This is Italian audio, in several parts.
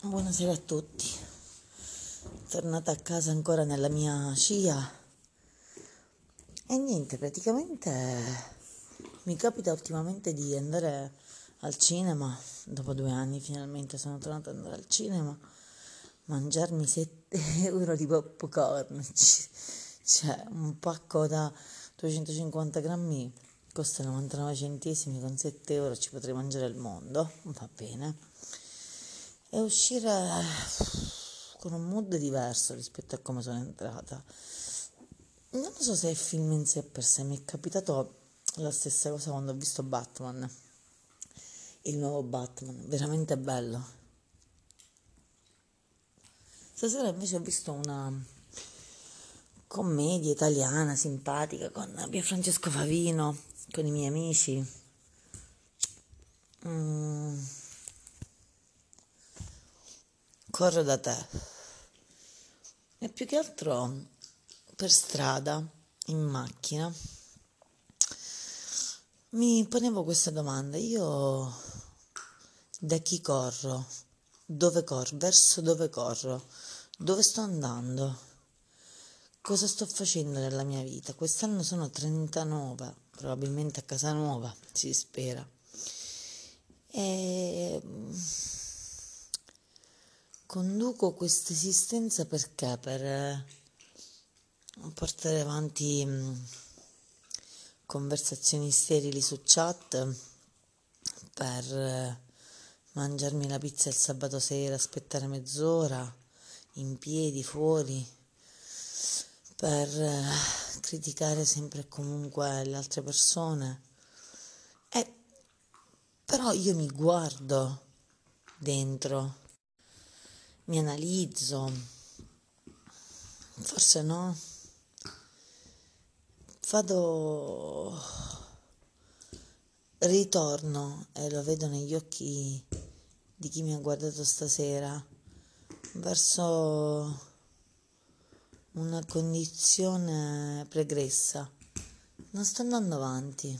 Buonasera a tutti, tornata a casa ancora nella mia scia. E niente, praticamente mi capita ultimamente di andare al cinema, dopo due anni finalmente sono tornata ad andare al cinema, mangiarmi 7 euro di popcorn, cioè un pacco da 250 grammi costa 99 centesimi, con 7 euro ci potrei mangiare il mondo, va bene e uscire con un mood diverso rispetto a come sono entrata. Non so se è il film in sé per sé, mi è capitato la stessa cosa quando ho visto Batman, il nuovo Batman, veramente bello. Stasera invece ho visto una commedia italiana simpatica con Pia Francesco Favino, con i miei amici. Mm corro da te. E più che altro per strada, in macchina, mi ponevo questa domanda. Io da chi corro? Dove corro? Verso dove corro? Dove sto andando? Cosa sto facendo nella mia vita? Quest'anno sono 39, probabilmente a casa nuova, si spera. E Conduco questa esistenza perché? Per eh, portare avanti mm, conversazioni sterili su chat, per eh, mangiarmi la pizza il sabato sera, aspettare mezz'ora in piedi fuori, per eh, criticare sempre e comunque le altre persone. E però io mi guardo dentro mi analizzo, forse no, vado, ritorno e lo vedo negli occhi di chi mi ha guardato stasera verso una condizione pregressa. Non sto andando avanti,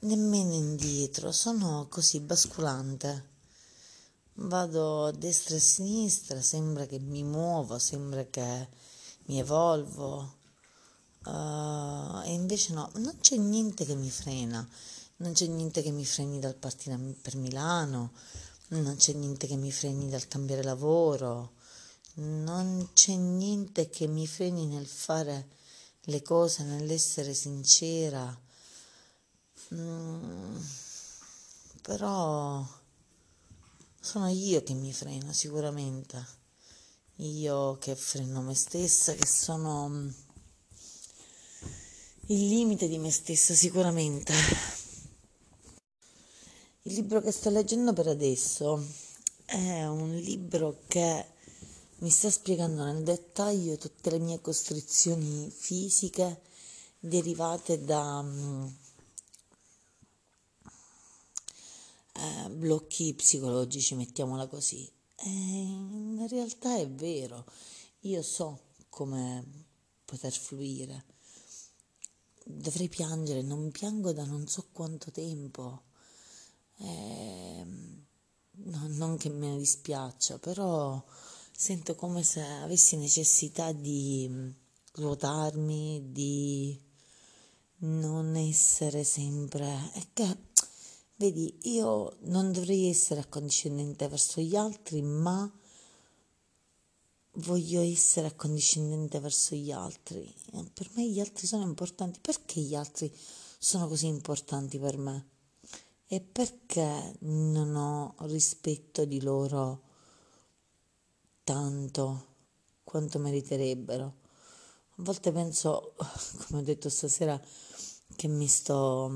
nemmeno indietro, sono così basculante vado a destra e a sinistra, sembra che mi muovo, sembra che mi evolvo. Uh, e invece no, non c'è niente che mi frena, non c'è niente che mi freni dal partire per Milano, non c'è niente che mi freni dal cambiare lavoro, non c'è niente che mi freni nel fare le cose, nell'essere sincera. Mm, però sono io che mi freno sicuramente, io che freno me stessa, che sono mm, il limite di me stessa sicuramente. Il libro che sto leggendo per adesso è un libro che mi sta spiegando nel dettaglio tutte le mie costrizioni fisiche derivate da mm, eh, blocchi psicologici, mettiamola così. E in realtà è vero, io so come poter fluire. Dovrei piangere, non piango da non so quanto tempo. Eh, no, non che me ne dispiaccia, però sento come se avessi necessità di ruotarmi, di non essere sempre... Vedi, io non dovrei essere accondiscendente verso gli altri, ma voglio essere accondiscendente verso gli altri. Per me gli altri sono importanti. Perché gli altri sono così importanti per me? E perché non ho rispetto di loro tanto quanto meriterebbero? A volte penso, come ho detto stasera, che mi sto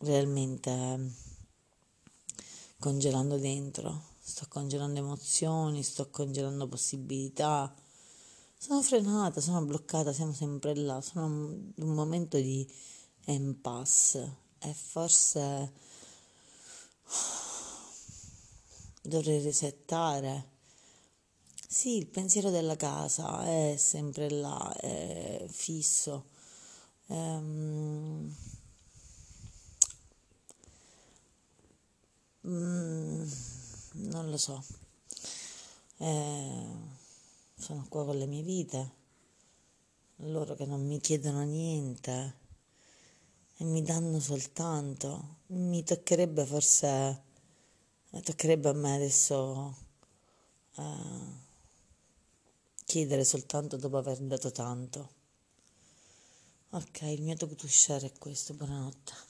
realmente congelando dentro, sto congelando emozioni, sto congelando possibilità. Sono frenata, sono bloccata, siamo sempre là, sono in un momento di impasse e forse dovrei resettare. Sì, il pensiero della casa è sempre là, è fisso. Ehm, non non lo so. Eh, sono qua con le mie vite, loro che non mi chiedono niente e mi danno soltanto. Mi toccherebbe forse, toccherebbe a me adesso eh, chiedere soltanto dopo aver dato tanto. Ok, il mio talk to share è questo, buonanotte.